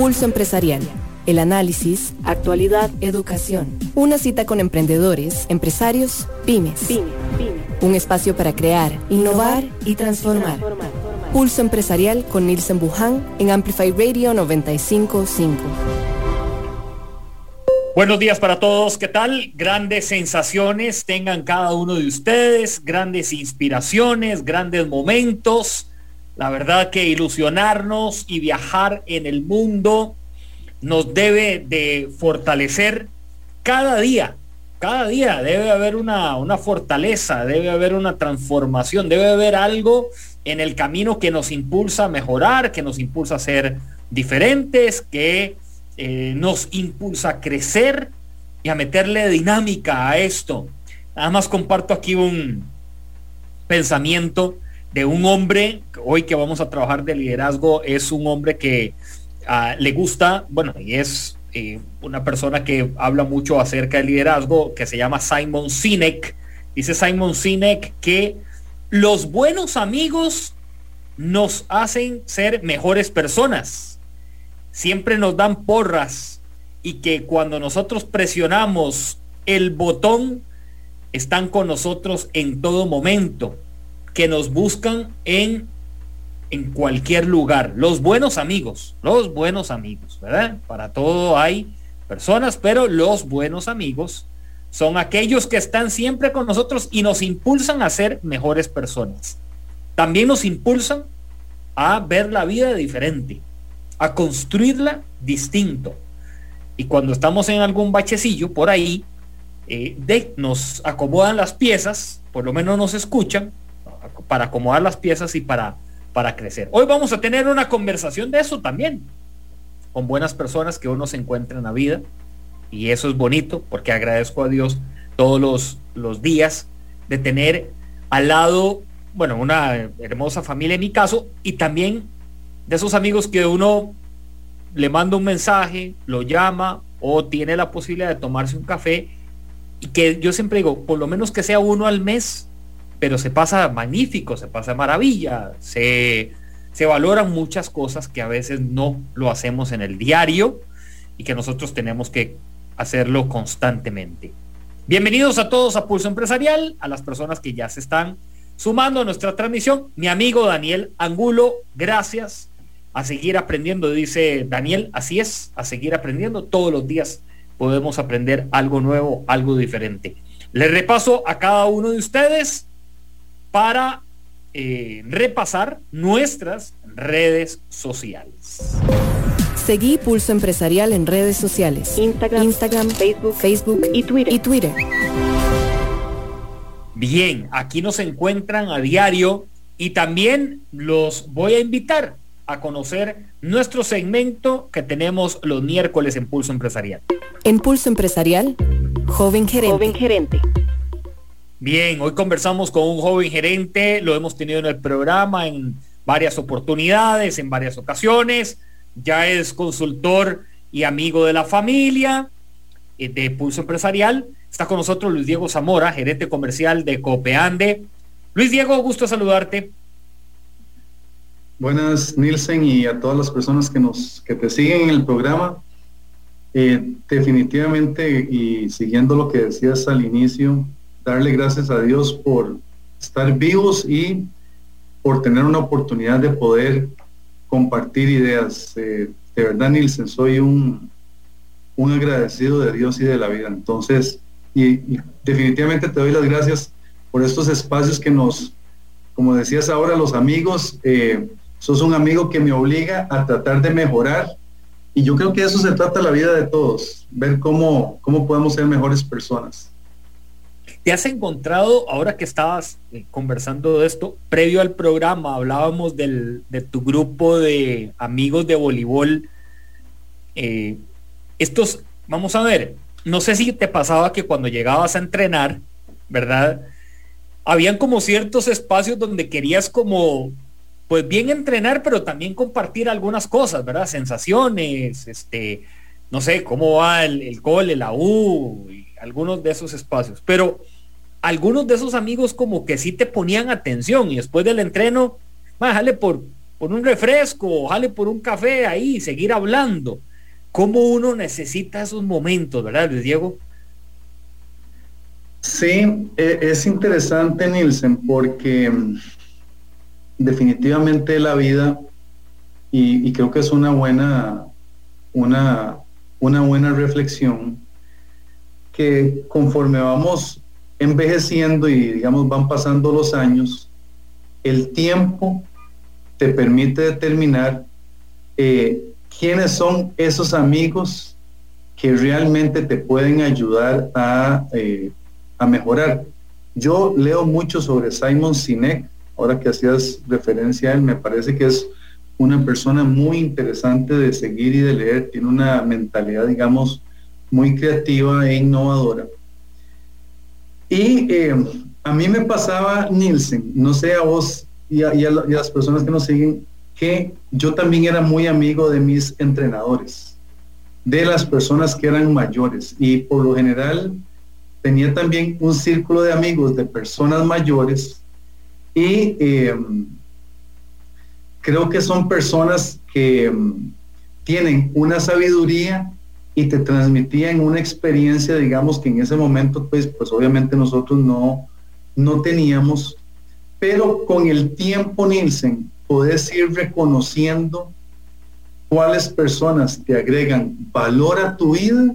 Pulso Empresarial. El análisis, actualidad, educación. Una cita con emprendedores, empresarios, pymes. Un espacio para crear, innovar y transformar. Pulso Empresarial con Nielsen Buján en Amplify Radio 955. Buenos días para todos, ¿qué tal? Grandes sensaciones tengan cada uno de ustedes, grandes inspiraciones, grandes momentos. La verdad que ilusionarnos y viajar en el mundo nos debe de fortalecer cada día. Cada día debe haber una, una fortaleza, debe haber una transformación, debe haber algo en el camino que nos impulsa a mejorar, que nos impulsa a ser diferentes, que eh, nos impulsa a crecer y a meterle dinámica a esto. Nada más comparto aquí un pensamiento de un hombre, hoy que vamos a trabajar de liderazgo, es un hombre que Ah, le gusta, bueno, y es eh, una persona que habla mucho acerca del liderazgo, que se llama Simon Sinek. Dice Simon Sinek que los buenos amigos nos hacen ser mejores personas. Siempre nos dan porras y que cuando nosotros presionamos el botón, están con nosotros en todo momento, que nos buscan en en cualquier lugar. Los buenos amigos, los buenos amigos, ¿verdad? Para todo hay personas, pero los buenos amigos son aquellos que están siempre con nosotros y nos impulsan a ser mejores personas. También nos impulsan a ver la vida diferente, a construirla distinto. Y cuando estamos en algún bachecillo por ahí, eh, de, nos acomodan las piezas, por lo menos nos escuchan, para acomodar las piezas y para para crecer. Hoy vamos a tener una conversación de eso también, con buenas personas que uno se encuentra en la vida. Y eso es bonito porque agradezco a Dios todos los, los días de tener al lado, bueno, una hermosa familia en mi caso, y también de esos amigos que uno le manda un mensaje, lo llama o tiene la posibilidad de tomarse un café y que yo siempre digo, por lo menos que sea uno al mes, pero se pasa magnífico, se pasa maravilla, se, se valoran muchas cosas que a veces no lo hacemos en el diario y que nosotros tenemos que hacerlo constantemente. Bienvenidos a todos a Pulso Empresarial, a las personas que ya se están sumando a nuestra transmisión. Mi amigo Daniel Angulo, gracias. A seguir aprendiendo, dice Daniel, así es, a seguir aprendiendo. Todos los días podemos aprender algo nuevo, algo diferente. Le repaso a cada uno de ustedes para eh, repasar nuestras redes sociales. Seguí Pulso Empresarial en redes sociales. Instagram, Facebook, Facebook y Twitter. y Twitter. Bien, aquí nos encuentran a diario y también los voy a invitar a conocer nuestro segmento que tenemos los miércoles en Pulso Empresarial. En Pulso Empresarial, joven gerente. Joven gerente. Bien, hoy conversamos con un joven gerente, lo hemos tenido en el programa en varias oportunidades, en varias ocasiones, ya es consultor y amigo de la familia eh, de Pulso Empresarial. Está con nosotros Luis Diego Zamora, gerente comercial de Copeande. Luis Diego, gusto saludarte. Buenas, Nielsen, y a todas las personas que nos que te siguen en el programa. Eh, definitivamente, y siguiendo lo que decías al inicio, darle gracias a Dios por estar vivos y por tener una oportunidad de poder compartir ideas. Eh, de verdad, Nilsen, soy un, un agradecido de Dios y de la vida. Entonces, y, definitivamente te doy las gracias por estos espacios que nos, como decías ahora, los amigos, eh, sos un amigo que me obliga a tratar de mejorar. Y yo creo que eso se trata la vida de todos, ver cómo, cómo podemos ser mejores personas. ¿Te has encontrado, ahora que estabas eh, conversando de esto, previo al programa, hablábamos del, de tu grupo de amigos de voleibol? Eh, estos, vamos a ver, no sé si te pasaba que cuando llegabas a entrenar, ¿verdad? Habían como ciertos espacios donde querías como, pues bien entrenar, pero también compartir algunas cosas, ¿verdad? Sensaciones, este, no sé, cómo va el, el cole, la U, algunos de esos espacios. Pero algunos de esos amigos como que sí te ponían atención y después del entreno, déjale por por un refresco, jale por un café ahí, seguir hablando. ¿Cómo uno necesita esos momentos, verdad, Luis Diego? Sí, e, es interesante, Nielsen, porque mm, definitivamente la vida, y, creo que es una buena, una, una buena reflexión, conforme vamos envejeciendo y digamos van pasando los años, el tiempo te permite determinar eh, quiénes son esos amigos que realmente te pueden ayudar a, eh, a mejorar. Yo leo mucho sobre Simon Sinek, ahora que hacías referencia a él, me parece que es una persona muy interesante de seguir y de leer, tiene una mentalidad, digamos, muy creativa e innovadora. Y eh, a mí me pasaba, Nielsen, no sé a vos y a, las personas que nos siguen, que yo también era muy amigo de mis entrenadores, de las personas que eran mayores. Y por lo general tenía también un círculo de amigos de personas mayores y em, creo que son personas que em, tienen una sabiduría y te transmitían una experiencia, digamos, que en ese momento, pues, pues obviamente nosotros no, no teníamos pero con el tiempo, Nielsen, puedes ir reconociendo cuáles personas te agregan valor a tu vida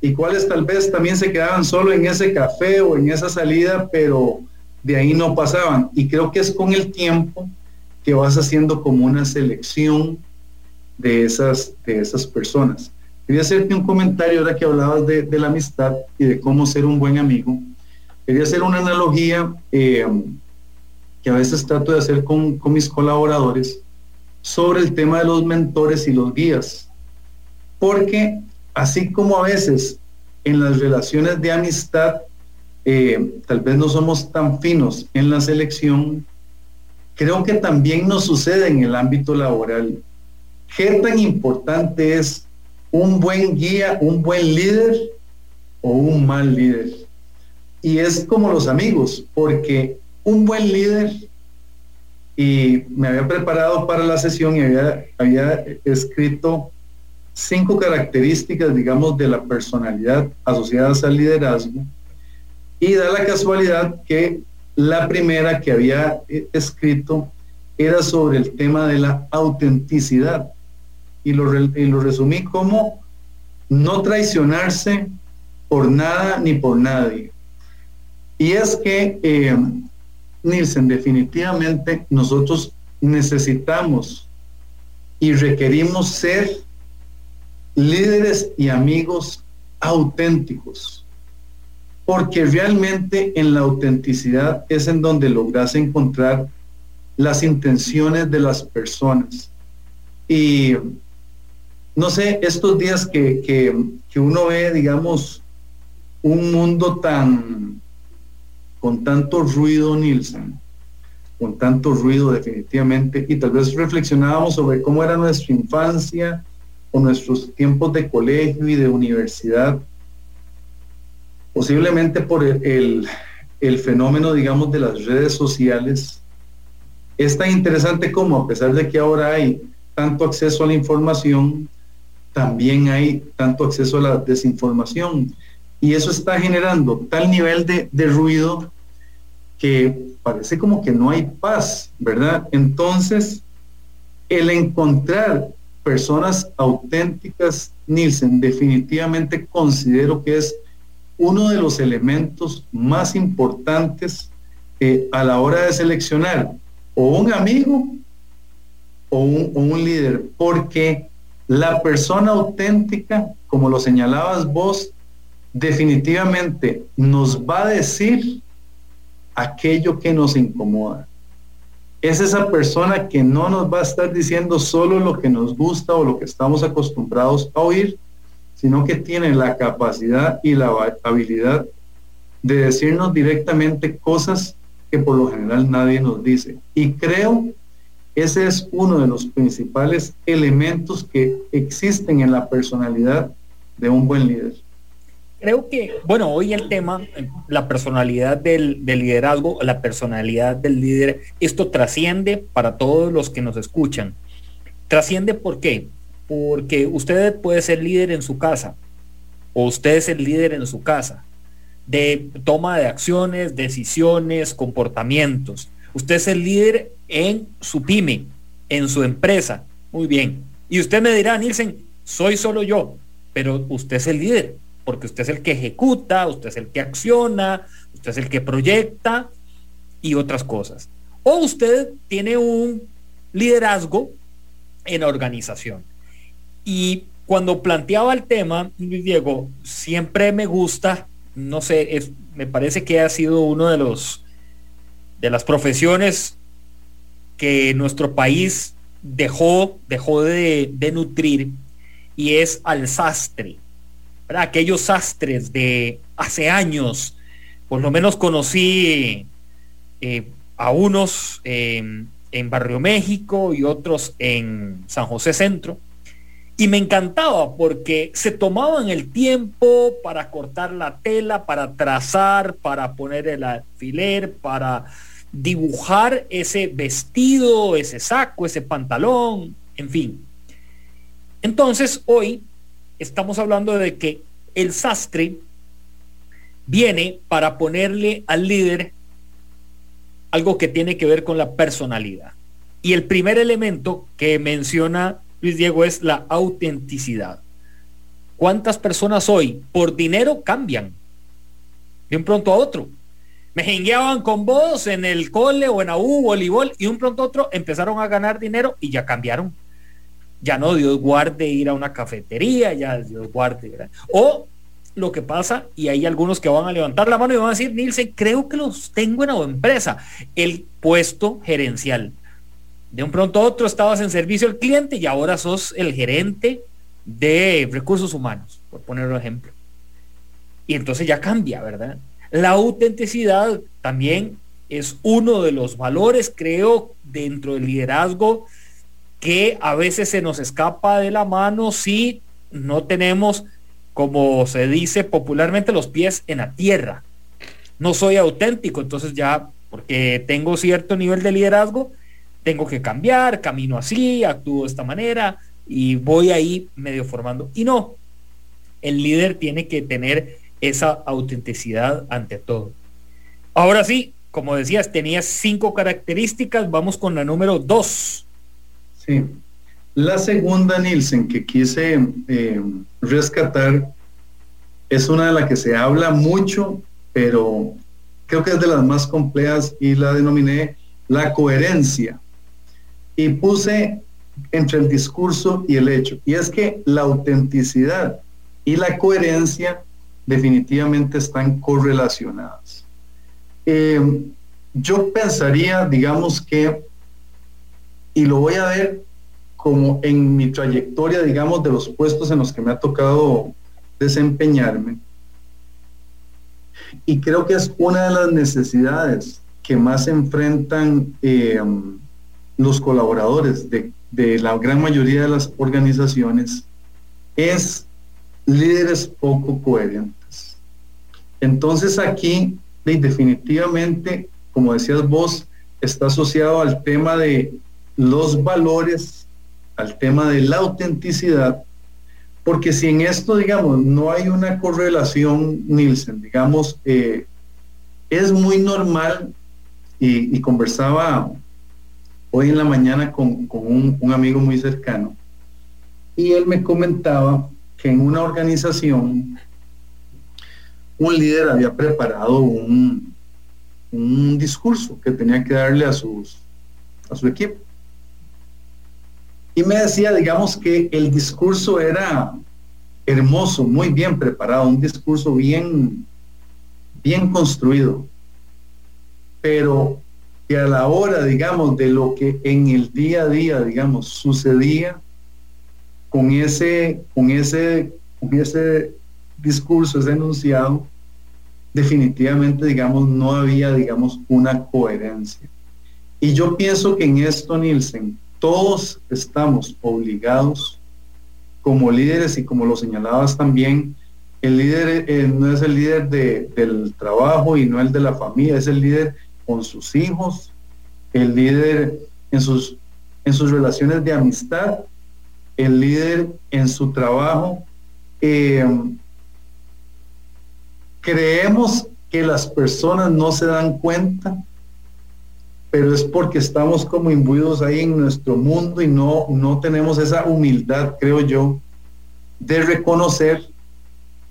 y cuáles tal vez también se quedaban solo en ese café o en esa salida, pero de ahí no pasaban. Y creo que es con el tiempo que vas haciendo como una selección de esas, de esas personas. Quería hacerte un comentario ahora que hablabas de, la amistad y de cómo ser un buen amigo. Quería hacer una analogía eh, que a veces trato de hacer con, mis colaboradores sobre el tema de los mentores y los guías. Porque así como a veces en las relaciones de amistad eh, tal vez no somos tan finos en la selección, creo que también nos sucede en el ámbito laboral. ¿Qué tan importante es un buen guía, un buen líder o un mal líder? Y es como los amigos, porque un buen líder y me había preparado para la sesión y había, había escrito cinco características, digamos, de la personalidad asociadas al liderazgo. Y da la casualidad que la primera que había escrito era sobre el tema de la autenticidad. Y lo, lo resumí como no traicionarse por nada ni por nadie. Y es que eh, Nielsen, definitivamente nosotros necesitamos y requerimos ser líderes y amigos auténticos, porque realmente en la autenticidad es en donde logras encontrar las intenciones de las personas. Y no sé, estos días que, que uno ve, digamos, un mundo tan con tanto ruido, Nielsen, con tanto ruido definitivamente, y tal vez reflexionábamos sobre cómo era nuestra infancia o nuestros tiempos de colegio y de universidad, posiblemente por el, el, fenómeno, digamos, de las redes sociales, es tan interesante como a pesar de que ahora hay tanto acceso a la información, también hay tanto acceso a la desinformación. Y eso está generando tal nivel de, de ruido que parece como que no hay paz, ¿verdad? Entonces, el encontrar personas auténticas, Nielsen, definitivamente considero que es uno de los elementos más importantes eh, a la hora de seleccionar o un amigo o un, o un líder, porque la persona auténtica, como lo señalabas vos, definitivamente nos va a decir aquello que nos incomoda. Es esa persona que no nos va a estar diciendo solo lo que nos gusta o lo que estamos acostumbrados a oír, sino que tiene la capacidad y la habilidad de decirnos directamente cosas que por lo general nadie nos dice. Y creo ese es uno de los principales elementos que existen en la personalidad de un buen líder. creo que, bueno, hoy el tema, la personalidad del, liderazgo, la personalidad del líder, esto trasciende para todos los que nos escuchan. Trasciende por qué? Porque usted puede ser líder en su casa, o usted es el líder en su casa, de toma de acciones, decisiones, comportamientos. Usted es el líder en su pyme, en su empresa. Muy bien. Y usted me dirá, Nielsen, soy solo yo, pero usted es el líder porque usted es el que ejecuta, usted es el que acciona, usted es el que proyecta y otras cosas. O usted tiene un liderazgo en organización. Y cuando planteaba el tema, Luis Diego, siempre me gusta, no sé, me parece que ha sido uno de los de las profesiones que nuestro país dejó, dejó de, de nutrir y es al sastre aquellos sastres de hace años, por lo menos conocí eh, a unos en Barrio México y otros en San José Centro. Y me encantaba porque se tomaban el tiempo para cortar la tela, para trazar, para poner el alfiler, para dibujar ese vestido, ese saco, ese pantalón, en fin. Entonces hoy estamos hablando de que el sastre viene para ponerle al líder algo que tiene que ver con la personalidad. Y el primer elemento que menciona Luis Diego es la autenticidad. ¿Cuántas personas hoy por dinero cambian de un pronto a otro? Me jengueaban con vos en el cole o en AU, voleibol, y un pronto otro empezaron a ganar dinero y ya cambiaron ya no, Dios guarde ir a una cafetería, ya Dios guarde. O lo que pasa, y hay algunos que van a levantar la mano y van a decir, Nilsen, creo que los tengo en la empresa, el puesto gerencial. De un pronto otro estabas en servicio al cliente y ahora sos el gerente de recursos humanos, por poner un ejemplo. Y entonces ya cambia, ¿verdad? La autenticidad también es uno de los valores, creo, dentro del liderazgo que a veces se nos escapa de la mano si no tenemos, como se dice popularmente, los pies en la tierra. No soy auténtico, entonces ya, porque tengo cierto nivel de liderazgo, tengo que cambiar, camino así, actúo de esta manera y voy ahí medio formando. Y no, el líder tiene que tener esa autenticidad ante todo. Ahora sí, como decías, tenías cinco características, vamos con la número dos. Sí. La segunda, Nielsen, que quise eh, rescatar, es una de la que se habla mucho, pero creo que es de las más complejas y la denominé la coherencia. Y puse entre el discurso y el hecho. Y es que la autenticidad y la coherencia definitivamente están correlacionadas. Eh, yo pensaría, digamos que y lo voy a ver como en mi trayectoria, digamos, de los puestos en los que me ha tocado desempeñarme. Y creo que es una de las necesidades que más enfrentan eh, los colaboradores de, de la gran mayoría de las organizaciones, es líderes poco coherentes. Entonces aquí, definitivamente, como decías vos, está asociado al tema de los valores al tema de la autenticidad, porque si en esto, digamos, no hay una correlación, Nielsen, digamos, eh, es muy normal, y, conversaba hoy en la mañana con, un, un, amigo muy cercano, y él me comentaba que en una organización un líder había preparado un, un discurso que tenía que darle a, sus, a su equipo. Y me decía, digamos, que el discurso era hermoso, muy bien preparado, un discurso bien, bien construido, pero que a la hora, digamos, de lo que en el día a día, digamos, sucedía con ese, con ese, con ese discurso, ese enunciado, definitivamente, digamos, no había, digamos, una coherencia. Y yo pienso que en esto, Nielsen, todos estamos obligados como líderes y como lo señalabas también, El líder eh, no es el líder del trabajo y no el de la familia, es el líder con sus hijos, el líder en sus, en sus relaciones de amistad, el líder en su trabajo. Eh, creemos que las personas no se dan cuenta, pero es porque estamos como imbuidos ahí en nuestro mundo y no, no tenemos esa humildad, creo yo, de reconocer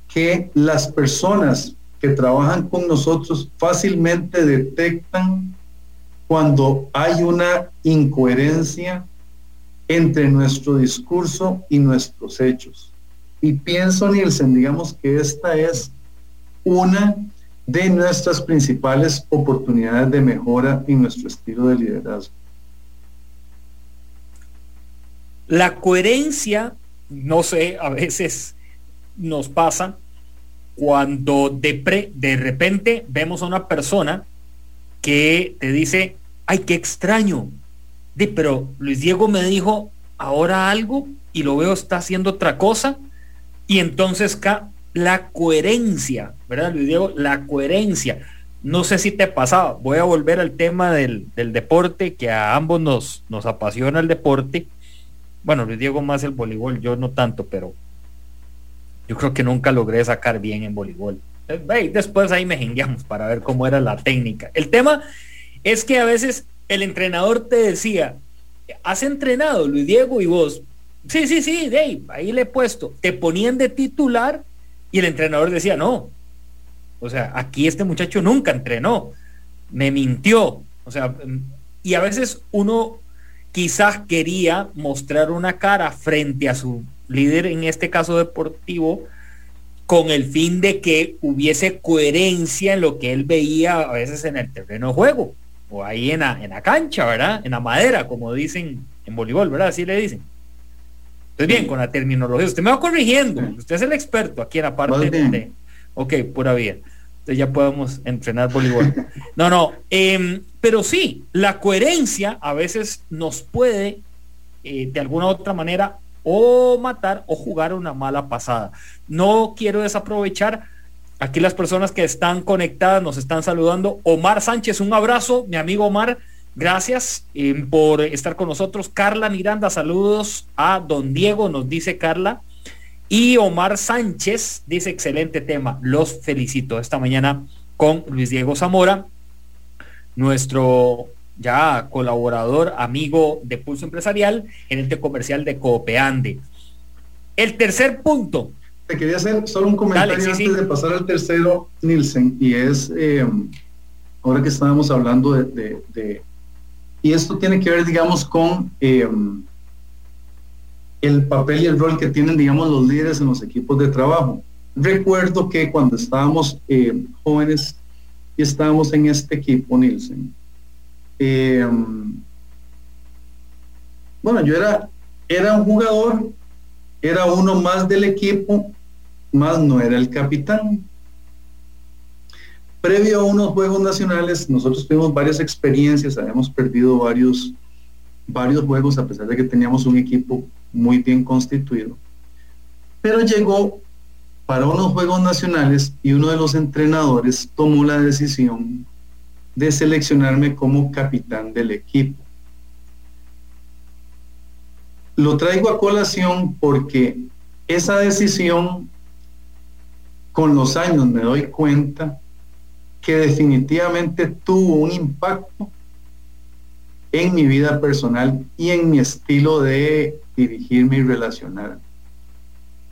que las personas que trabajan con nosotros fácilmente detectan cuando hay una incoherencia entre nuestro discurso y nuestros hechos. Y pienso, Nielsen, digamos que esta es una de nuestras principales oportunidades de mejora en nuestro estilo de liderazgo. La coherencia, no sé, a veces nos pasa cuando de, de repente vemos a una persona que te dice, ay, qué extraño, pero Luis Diego me dijo ahora algo y lo veo está haciendo otra cosa y entonces la coherencia, ¿verdad Luis Diego? La coherencia. No sé si te pasaba, voy a volver al tema del, deporte, que a ambos nos, nos apasiona el deporte. Bueno, Luis Diego más el voleibol, yo no tanto, pero yo creo que nunca logré sacar bien en voleibol. Después ahí me jengueamos para ver cómo era la técnica. El tema es que a veces el entrenador te decía, has entrenado Luis Diego y vos, sí, sí, sí, Dave, ahí le he puesto. Te ponían de titular y el entrenador decía, no. O sea, aquí este muchacho nunca entrenó. Me mintió. O sea, y a veces uno quizás quería mostrar una cara frente a su líder en este caso deportivo, con el fin de que hubiese coherencia en lo que él veía a veces en el terreno de juego, o ahí en la, en la cancha, ¿verdad? En la madera, como dicen en voleibol, ¿verdad? Así le dicen. Entonces, bien, con la terminología, usted me va corrigiendo, usted es el experto aquí en la parte de... Ok, pura vida. Entonces ya podemos entrenar voleibol. No, no, em, pero sí, la coherencia a veces nos puede, eh, de alguna u otra manera, o matar o jugar una mala pasada. No quiero desaprovechar. Aquí las personas que están conectadas nos están saludando. Omar Sánchez, un abrazo, mi amigo Omar. Gracias eh, por estar con nosotros. Carla Miranda, saludos a don Diego, nos dice Carla. Y Omar Sánchez dice, excelente tema, los felicito esta mañana con Luis Diego Zamora, nuestro ya colaborador, amigo de Pulso Empresarial, gerente comercial de Coopeande. El tercer punto. Te quería hacer solo un comentario antes de pasar al tercero, Nielsen, y es, eh, ahora que estábamos hablando de, y esto tiene que ver, digamos, con eh, el papel y el rol que tienen, digamos, los líderes en los equipos de trabajo. Recuerdo que cuando estábamos eh, jóvenes y estábamos en este equipo, Nielsen, bueno, yo era, era un jugador, era uno más del equipo, más no era el capitán. Previo a unos Juegos Nacionales, nosotros tuvimos varias experiencias, habíamos perdido varios, varios juegos a pesar de que teníamos un equipo muy bien constituido. Pero llegó para unos Juegos Nacionales y uno de los entrenadores tomó la decisión de seleccionarme como capitán del equipo. Lo traigo a colación porque esa decisión, con los años me doy cuenta que definitivamente tuvo un impacto en mi vida personal y en mi estilo de dirigirme y relacionar.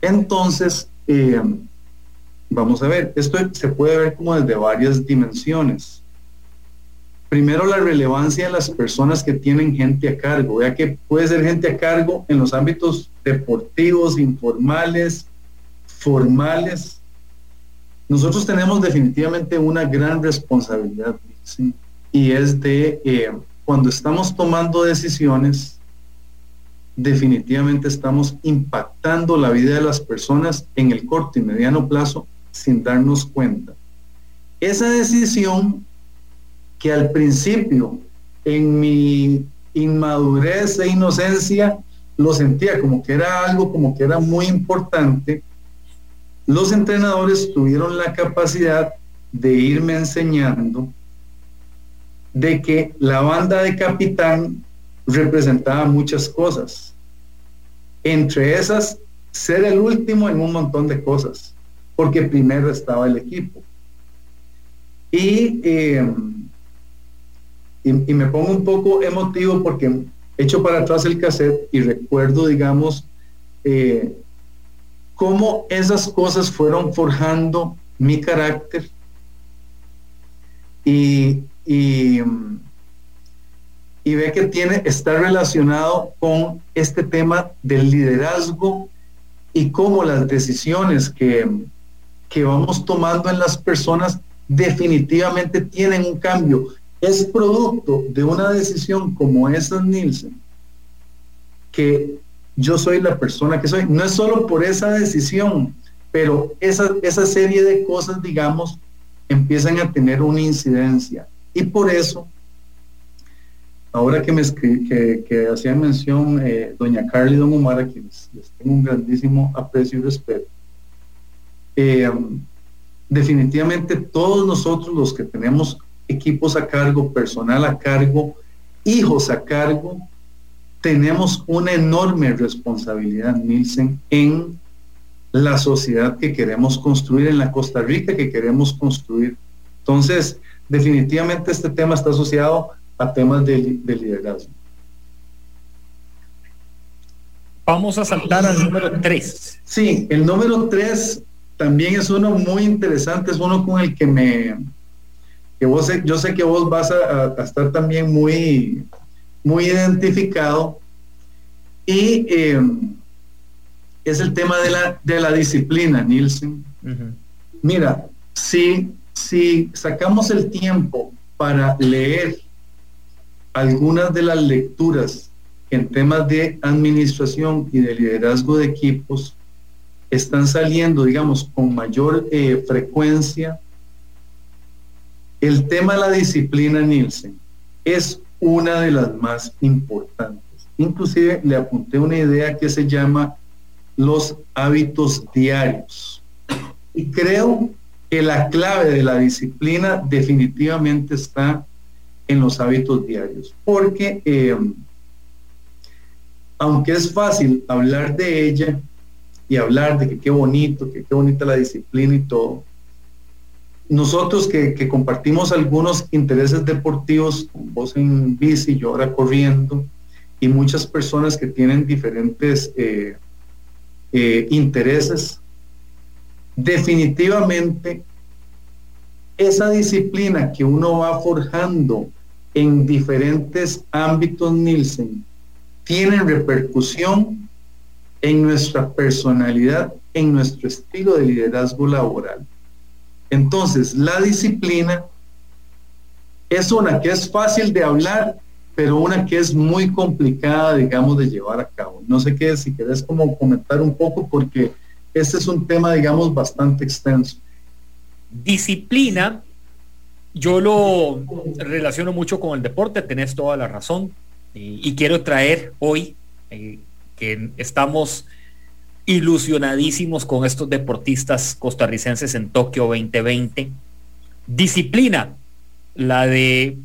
Entonces, eh, vamos a ver, esto se puede ver como desde varias dimensiones. Primero, la relevancia de las personas que tienen gente a cargo. Vea que puede ser gente a cargo en los ámbitos deportivos, informales, formales. Nosotros tenemos definitivamente una gran responsabilidad y es de eh, cuando estamos tomando decisiones, definitivamente estamos impactando la vida de las personas en el corto y mediano plazo sin darnos cuenta. Esa decisión que al principio, en mi inmadurez e inocencia, lo sentía como que era algo, como que era muy importante, los entrenadores tuvieron la capacidad de irme enseñando de que la banda de capitán representaba muchas cosas. Entre esas, ser el último en un montón de cosas, porque primero estaba el equipo. Y, eh, y, me pongo un poco emotivo porque echo para atrás el cassette y recuerdo, digamos, eh, cómo esas cosas fueron forjando mi carácter y, y, y, ve que tiene, está relacionado con este tema del liderazgo y cómo las decisiones que, que vamos tomando en las personas definitivamente tienen un cambio. Es producto de una decisión como esa, Nielsen, que yo soy la persona que soy. No es solo por esa decisión, pero esa, esa serie de cosas, digamos, empiezan a tener una incidencia. Y por eso, ahora que me que, que hacían mención eh, doña Carly don Omar, a quienes les tengo un grandísimo aprecio y respeto, eh, definitivamente todos nosotros los que tenemos equipos a cargo, personal a cargo, hijos a cargo, tenemos una enorme responsabilidad, Nielsen, en la sociedad que queremos construir, en la Costa Rica que queremos construir. Entonces, definitivamente este tema está asociado a temas de, liderazgo. Vamos a saltar al número 3. Sí, el número 3 también es uno muy interesante, es uno con el que me, que vos, yo sé que vos vas a, a estar también muy, muy identificado y eh, es el tema de la, de la disciplina, Nielsen. Mira, si, si sacamos el tiempo para leer algunas de las lecturas en temas de administración y de liderazgo de equipos, están saliendo, digamos, con mayor eh, frecuencia. El tema de la disciplina, Nielsen, es una de las más importantes. Inclusive le apunté una idea que se llama los hábitos diarios. Y creo que la clave de la disciplina definitivamente está en los hábitos diarios, porque eh, aunque es fácil hablar de ella y hablar de que qué bonito, que qué bonita la disciplina y todo, nosotros que, compartimos algunos intereses deportivos, vos en bici, yo ahora corriendo, y muchas personas que tienen diferentes eh, eh, intereses, definitivamente esa disciplina que uno va forjando en diferentes ámbitos, Nielsen, tiene repercusión en nuestra personalidad, en nuestro estilo de liderazgo laboral. Entonces, la disciplina es una que es fácil de hablar, pero una que es muy complicada, digamos, de llevar a cabo. No sé qué, si querés como comentar un poco, porque este es un tema, digamos, bastante extenso. Disciplina, yo lo relaciono mucho con el deporte, tenés toda la razón, y, quiero traer hoy eh, que estamos ilusionadísimos con estos deportistas costarricenses en Tokio 2020. Disciplina, la de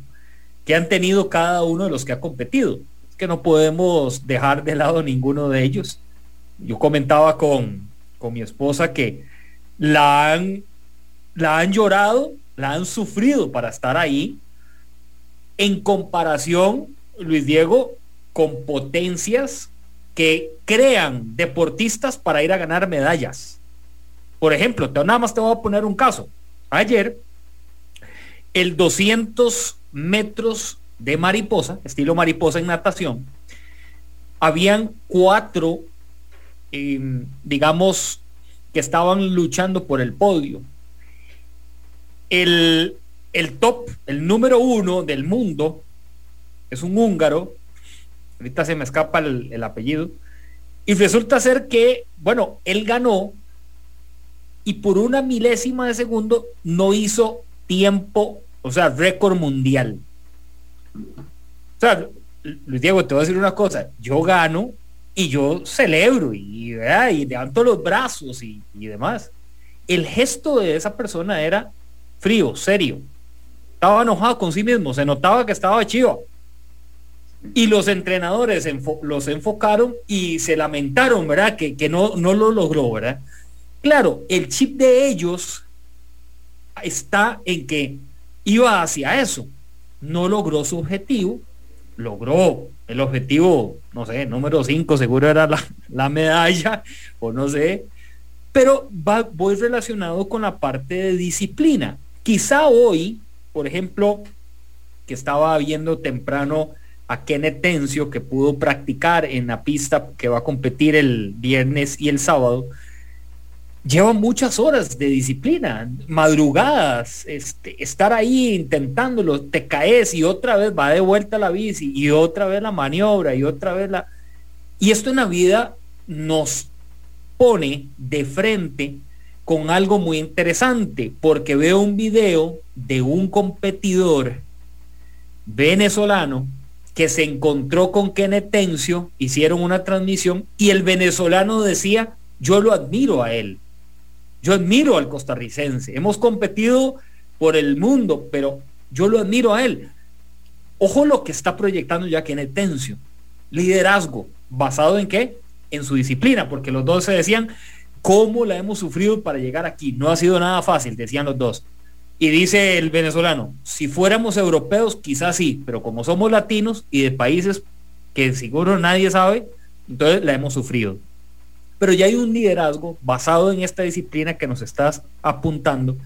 que han tenido cada uno de los que ha competido. Es que no podemos dejar de lado ninguno de ellos. Yo comentaba con, con mi esposa que la han, la han llorado, la han sufrido para estar ahí, en comparación, Luis Diego, con potencias que crean deportistas para ir a ganar medallas. Por ejemplo, nada más te voy a poner un caso. Ayer, el 200 metros de mariposa, estilo mariposa en natación, habían cuatro, em, digamos, que estaban luchando por el podio. El, el top, el número uno del mundo, es un húngaro, ahorita se me escapa el, apellido, y resulta ser que, bueno, él ganó y por una milésima de segundo no hizo tiempo, o sea, récord mundial. O sea, Luis Diego, te voy a decir una cosa, yo gano y yo celebro y, y levanto los brazos y, y demás. el gesto de esa persona era frío, serio. Estaba enojado con sí mismo, se notaba que estaba chivo. Y los entrenadores los enfocaron y se lamentaron, ¿verdad? Que, que no, no lo logró, ¿verdad? Claro, el chip de ellos está en que iba hacia eso. No logró su objetivo, logró el objetivo, no sé, número 5, seguro era la, la, medalla, o no sé, pero va, voy relacionado con la parte de disciplina. Quizá hoy, por ejemplo, que estaba viendo temprano a Kenneth que pudo practicar en la pista que va a competir el viernes y el sábado, lleva muchas horas de disciplina, madrugadas, este, estar ahí intentándolo, te caes y otra vez va de vuelta la bici y otra vez la maniobra y otra vez la... Y esto en la vida nos pone de frente con algo muy interesante, porque veo un video de un competidor venezolano que se encontró con Kenneth Tencio, hicieron una transmisión y el venezolano decía, yo lo admiro a él, yo admiro al costarricense, hemos competido por el mundo, pero yo lo admiro a él. Ojo lo que está proyectando ya Kenneth Tencio, liderazgo, basado en qué? En su disciplina, porque los dos se decían, cómo la hemos sufrido para llegar aquí. No ha sido nada fácil, decían los dos. Y dice el venezolano, si fuéramos europeos, quizás sí, pero como somos latinos y de países que seguro nadie sabe, entonces la hemos sufrido. Pero ya hay un liderazgo basado en esta disciplina que nos estás apuntando,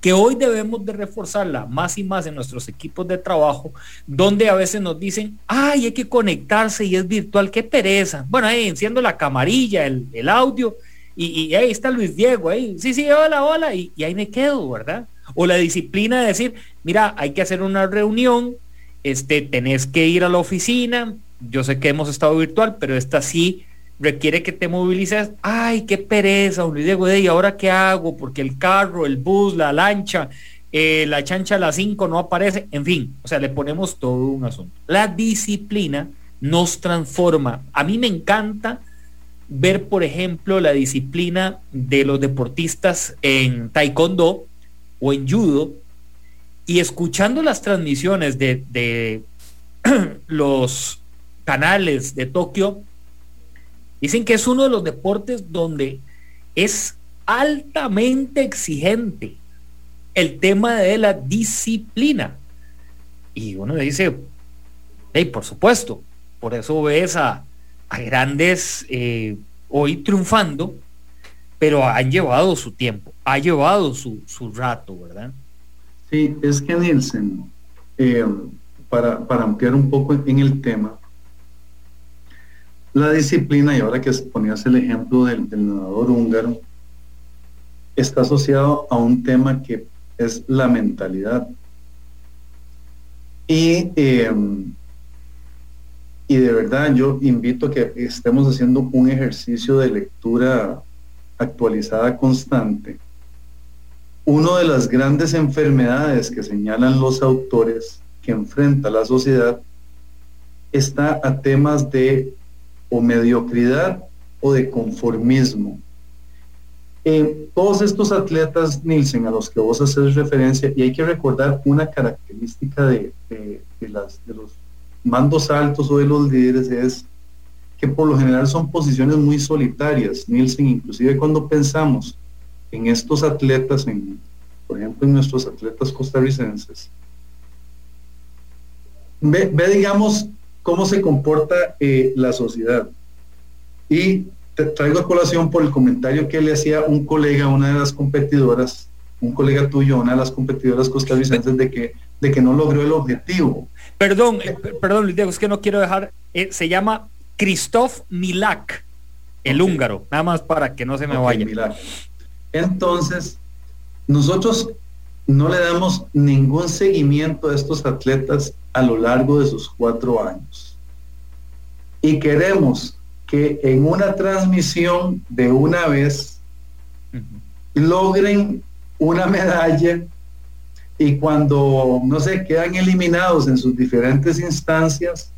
que hoy debemos de reforzarla más y más en nuestros equipos de trabajo, donde a veces nos dicen, ay, hay que conectarse y es virtual, qué pereza. Bueno, ahí enciendo la camarilla, el, el audio y, ahí está Luis Diego, ahí, sí, sí, hola, hola, y, ahí me quedo, ¿verdad? O la disciplina de decir, mira, hay que hacer una reunión, este, tenés que ir a la oficina, yo sé que hemos estado virtual, pero esta sí requiere que te movilices, ay, qué pereza, Luis Diego, ¿y ahora qué hago? Porque el carro, el bus, la lancha, eh, la chancha a las 5 no aparece, en fin, o sea, le ponemos todo un asunto. La disciplina nos transforma. A mí me encanta ver, por ejemplo, la disciplina de los deportistas en taekwondo o en judo y escuchando las transmisiones de, los canales de Tokio, dicen que es uno de los deportes donde es altamente exigente el tema de la disciplina. Y uno dice, hey, por supuesto, por eso ves a, a grandes eh, hoy triunfando, pero han llevado su tiempo, ha llevado su, rato, ¿verdad? Sí, es que Nielsen, eh, para, ampliar un poco en el tema, la disciplina, y ahora que ponías el ejemplo del, del nadador húngaro, está asociado a un tema que es la mentalidad. Y eh, y de verdad yo invito a que estemos haciendo un ejercicio de lectura actualizada constante. Una de las grandes enfermedades que señalan los autores que enfrenta la sociedad está a temas de o mediocridad o de conformismo. Eh, todos estos atletas, Nielsen, a los que vos haces referencia, y hay que recordar una característica de, las, de los mandos altos o de los líderes es que por lo general son posiciones muy solitarias. Nielsen, inclusive cuando pensamos en estos atletas, en, por ejemplo en nuestros atletas costarricenses, ve, digamos cómo se comporta eh, la sociedad. Y te traigo a colación por el comentario que le hacía un colega una de las competidoras, un colega tuyo, una de las competidoras costarricenses, de que, de que no logró el objetivo. Perdón, eh, perdón, Diego, es que no quiero dejar. Eh, se llama Christoph Milak, el húngaro, nada más para que no se me vaya. Entonces, nosotros no le damos ningún seguimiento a estos atletas a lo largo de sus cuatro años. Y queremos que en una transmisión de una vez logren una medalla y cuando, no sé, quedan eliminados en sus diferentes instancias,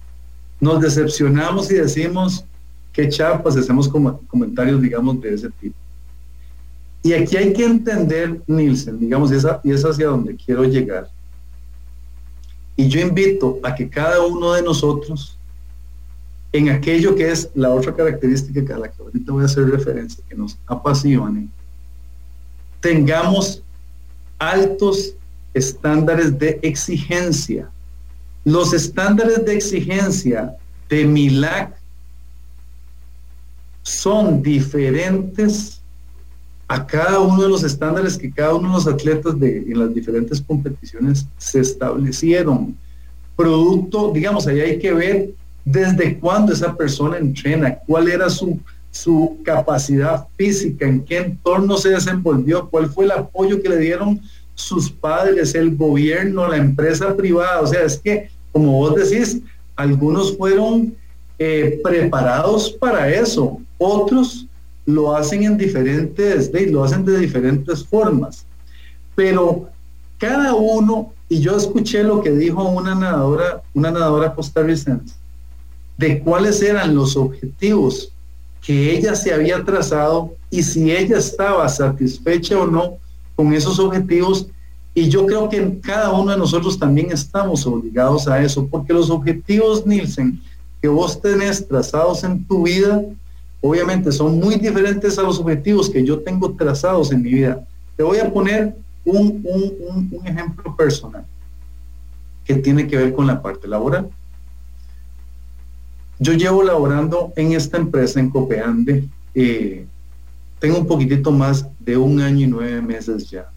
nos decepcionamos y decimos, qué chapas, hacemos como comentarios, digamos, de ese tipo. Y aquí hay que entender, Nielsen, digamos, esa, y es hacia donde quiero llegar. Y yo invito a que cada uno de nosotros, en aquello que es la otra característica a la que ahorita voy a hacer referencia, que nos apasione, tengamos altos estándares de exigencia. Los estándares de exigencia de MILAC son diferentes a cada uno de los estándares que cada uno de los atletas de, en las diferentes competiciones se establecieron. Producto, digamos, ahí hay que ver desde cuándo esa persona entrena, cuál era su, su capacidad física, en qué entorno se desenvolvió, cuál fue el apoyo que le dieron sus padres, el gobierno, la empresa privada. O sea, es que, como vos decís, algunos fueron eh, preparados para eso, otros lo hacen en diferentes, lo hacen de diferentes formas. Pero cada uno, y yo escuché lo que dijo una nadadora, una nadadora costarricense, de cuáles eran los objetivos que ella se había trazado y si ella estaba satisfecha o no con esos objetivos. Y yo creo que cada uno de nosotros también estamos obligados a eso, porque los objetivos, Nielsen, que vos tenés trazados en tu vida, obviamente son muy diferentes a los objetivos que yo tengo trazados en mi vida. Te voy a poner un, un ejemplo personal que tiene que ver con la parte laboral. Yo llevo laborando en esta empresa, en Copeande, eh, tengo un poquitito más de un año y nueve meses ya.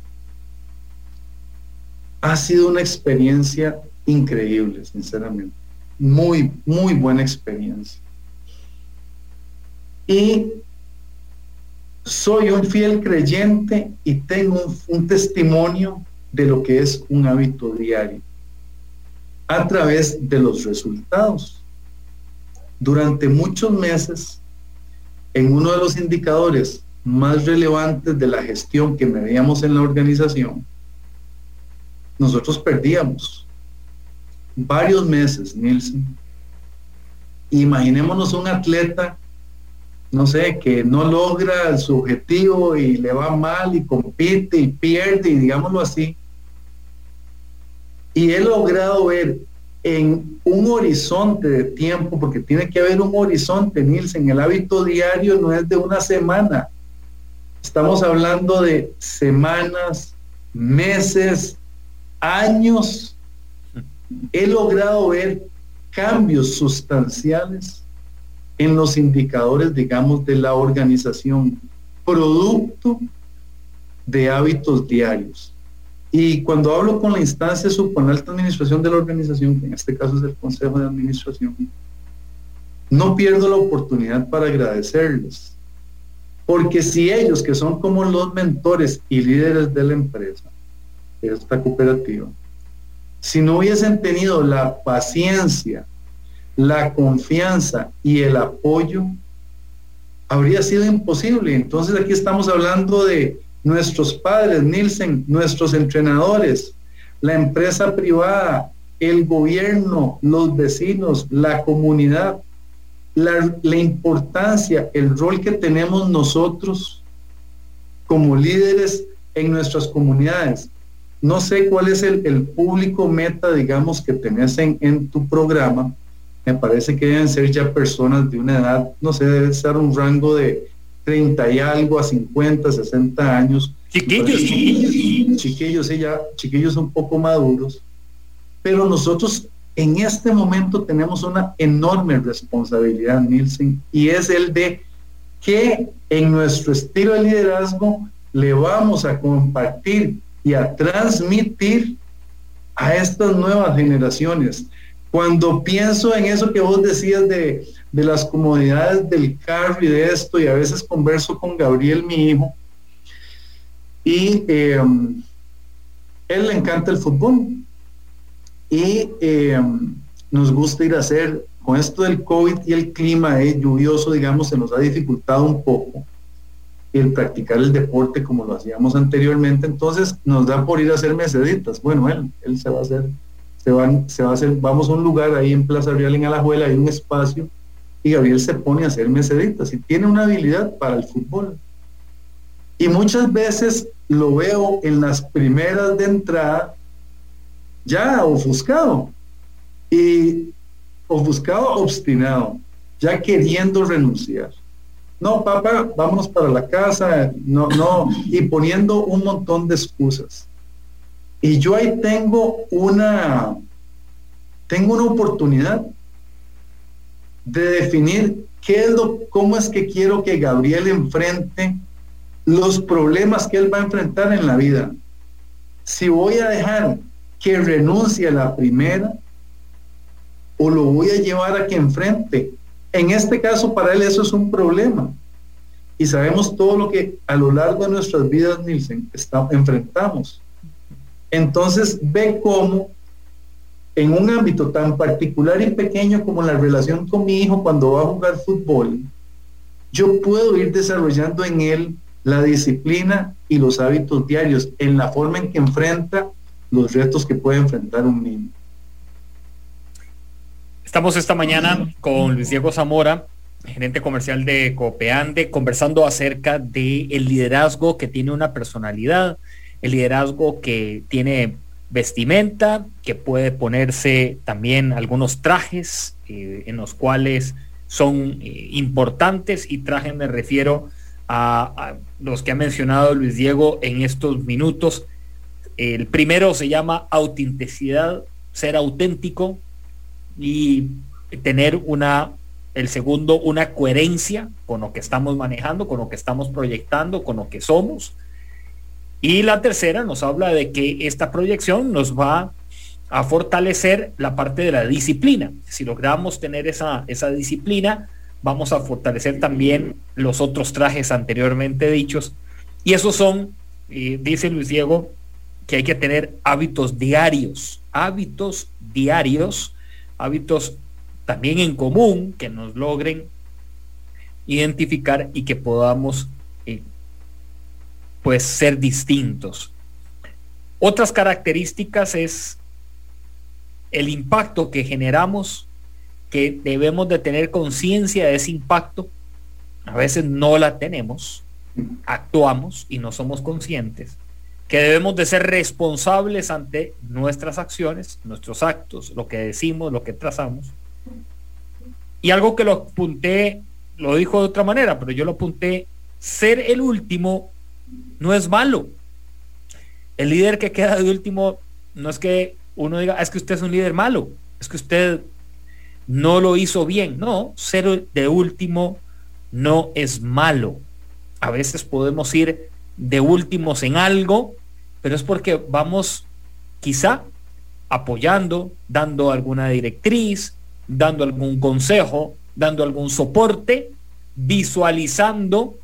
Ha sido una experiencia increíble, sinceramente. Muy, muy buena experiencia. Y soy un fiel creyente y tengo un testimonio de lo que es un hábito diario a través de los resultados durante muchos meses en uno de los indicadores más relevantes de la gestión que medíamos en la organización, nosotros perdíamos varios meses, Nielsen. Imaginémonos un atleta, no sé, que no logra su objetivo y le va mal y compite y pierde, y digámoslo así. Y he logrado ver en un horizonte de tiempo, porque tiene que haber un horizonte, Nielsen. El hábito diario no es de una semana. Estamos hablando de semanas, meses, años. He logrado ver cambios sustanciales en los indicadores, digamos, de la organización, producto de hábitos diarios. Y cuando hablo con la instancia supone alta administración de la organización, que en este caso es el Consejo de Administración, no pierdo la oportunidad para agradecerles. Porque si ellos, que son como los mentores y líderes de la empresa, de esta cooperativa, si no hubiesen tenido la paciencia, la confianza y el apoyo, habría sido imposible. Entonces aquí estamos hablando de nuestros padres, Nielsen, nuestros entrenadores, la empresa privada, el gobierno, los vecinos, la comunidad, la, importancia, el rol que tenemos nosotros como líderes en nuestras comunidades. No sé cuál es el, el público meta, digamos, que tenés en, en, tu programa. Me parece que deben ser ya personas de una edad, no sé, debe ser un rango de 30 y algo a 50, 60 años. Chiquillos, chiquillos. Chiquillos, ya, chiquillos un poco maduros. Pero nosotros en este momento tenemos una enorme responsabilidad, Nielsen, y es el de que en nuestro estilo de liderazgo le vamos a compartir y a transmitir a estas nuevas generaciones. Cuando pienso en eso que vos decías de, de las comodidades del carro y de esto, y a veces converso con Gabriel, mi hijo, y em, él le encanta el fútbol. Y em, nos gusta ir a hacer, con esto del COVID y el clima es lluvioso, digamos, se nos ha dificultado un poco el practicar el deporte como lo hacíamos anteriormente, entonces nos da por ir a hacer meseditas. Bueno, él, él se va a hacer, se, van, se va a hacer, vamos a un lugar ahí en Plaza Real, en Alajuela, hay un espacio y Gabriel se pone a hacer meseditas y tiene una habilidad para el fútbol. Y muchas veces lo veo en las primeras de entrada ya ofuscado y ofuscado, obstinado, ya queriendo renunciar. No, papá, vámonos para la casa, no, no, y poniendo un montón de excusas. Y yo ahí tengo una, tengo una oportunidad de definir qué es lo, cómo es que quiero que Gabriel enfrente los problemas que él va a enfrentar en la vida. Si voy a dejar que renuncie a la primera o lo voy a llevar a que enfrente. En este caso, para él eso es un problema. Y sabemos todo lo que a lo largo de nuestras vidas, Nielsen, está, enfrentamos. Entonces, ve cómo en un ámbito tan particular y pequeño como la relación con mi hijo cuando va a jugar fútbol, yo puedo ir desarrollando en él la disciplina y los hábitos diarios en la forma en que enfrenta los retos que puede enfrentar un niño. Estamos esta mañana con Luis Diego Zamora, gerente comercial de Copeande, conversando acerca del el liderazgo que tiene una personalidad, el liderazgo que tiene vestimenta, que puede ponerse también algunos trajes eh, en los cuales son eh, importantes y trajes me refiero a, a, los que ha mencionado Luis Diego en estos minutos, el primero se llama autenticidad, ser auténtico y tener una, el segundo, una coherencia con lo que estamos manejando, con lo que estamos proyectando, con lo que somos. Y la tercera nos habla de que esta proyección nos va a fortalecer la parte de la disciplina. Si logramos tener esa, esa disciplina, vamos a fortalecer también los otros trajes anteriormente dichos. Y esos son, eh, dice Luis Diego, que hay que tener hábitos diarios, hábitos diarios, hábitos también en común que nos logren identificar y que podamos eh, pues ser distintos. Otras características es el impacto que generamos, que debemos de tener conciencia de ese impacto. A veces no la tenemos, actuamos y no somos conscientes que debemos de ser responsables ante nuestras acciones, nuestros actos, lo que decimos, lo que trazamos. Y algo que lo apunté, lo dijo de otra manera, pero yo lo apunté, ser el último no es malo. El líder que queda de último no es que uno diga, es que usted es un líder malo, es que usted no lo hizo bien. No, ser de último no es malo. A veces podemos ir de últimos en algo, pero es porque vamos quizá apoyando, dando alguna directriz, dando algún consejo, dando algún soporte, visualizando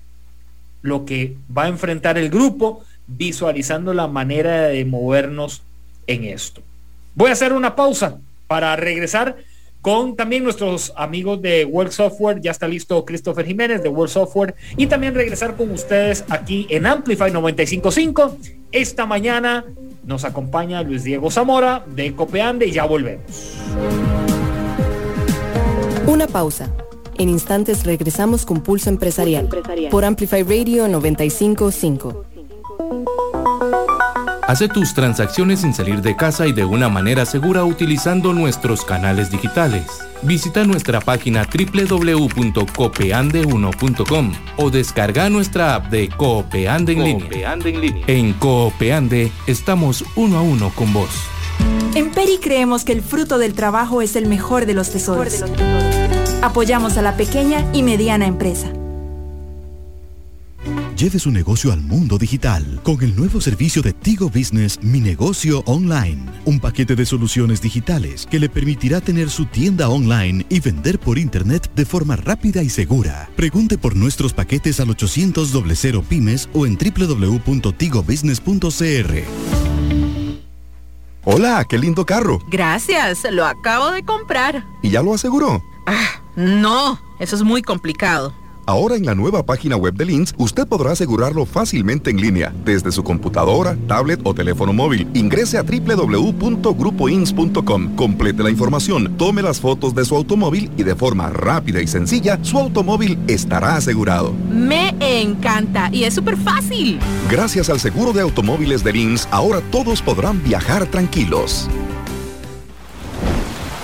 lo que va a enfrentar el grupo, visualizando la manera de movernos en esto. Voy a hacer una pausa para regresar con también nuestros amigos de World Software. Ya está listo Christopher Jiménez de World Software y también regresar con ustedes aquí en Amplify 955. Esta mañana nos acompaña Luis Diego Zamora de Copeande y ya volvemos. Una pausa. En instantes regresamos con Pulso Empresarial, Pulso Empresarial. por Amplify Radio 955. Hace tus transacciones sin salir de casa y de una manera segura utilizando nuestros canales digitales. Visita nuestra página www.copeande1.com o descarga nuestra app de Coopeande en, línea. en línea. En Coopeande estamos uno a uno con vos. En Peri creemos que el fruto del trabajo es el mejor de los tesoros. Apoyamos a la pequeña y mediana empresa Lleve su negocio al mundo digital con el nuevo servicio de Tigo Business Mi Negocio Online. Un paquete de soluciones digitales que le permitirá tener su tienda online y vender por internet de forma rápida y segura. Pregunte por nuestros paquetes al 800 00 pymes o en www.tigobusiness.cr. Hola, qué lindo carro. Gracias, lo acabo de comprar. ¿Y ya lo aseguró? Ah, no, eso es muy complicado. Ahora en la nueva página web de Lins, usted podrá asegurarlo fácilmente en línea, desde su computadora, tablet o teléfono móvil. Ingrese a www.grupoins.com, complete la información, tome las fotos de su automóvil y de forma rápida y sencilla, su automóvil estará asegurado. Me encanta y es súper fácil. Gracias al seguro de automóviles de Lins, ahora todos podrán viajar tranquilos.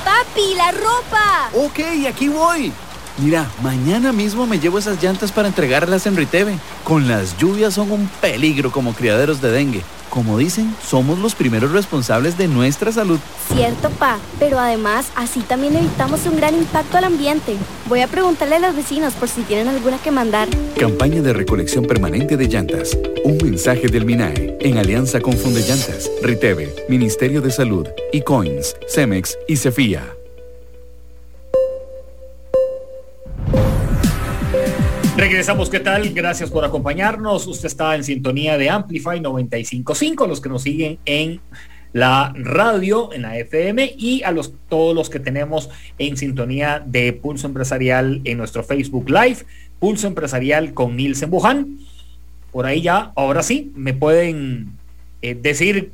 Papi, la ropa. Ok, aquí voy. Mira, mañana mismo me llevo esas llantas para entregarlas en Riteve. Con las lluvias son un peligro como criaderos de dengue. Como dicen, somos los primeros responsables de nuestra salud. Cierto, pa, pero además así también evitamos un gran impacto al ambiente. Voy a preguntarle a los vecinos por si tienen alguna que mandar. Campaña de recolección permanente de llantas. Un mensaje del MINAE en alianza con Funde Llantas, Riteve, Ministerio de Salud, y Coins, Cemex y Cefía. Regresamos, ¿qué tal? Gracias por acompañarnos. Usted está en sintonía de Amplify 955, los que nos siguen en la radio, en la FM y a los, todos los que tenemos en sintonía de Pulso Empresarial en nuestro Facebook Live, Pulso Empresarial con Nielsen Buján. Por ahí ya, ahora sí, me pueden eh, decir,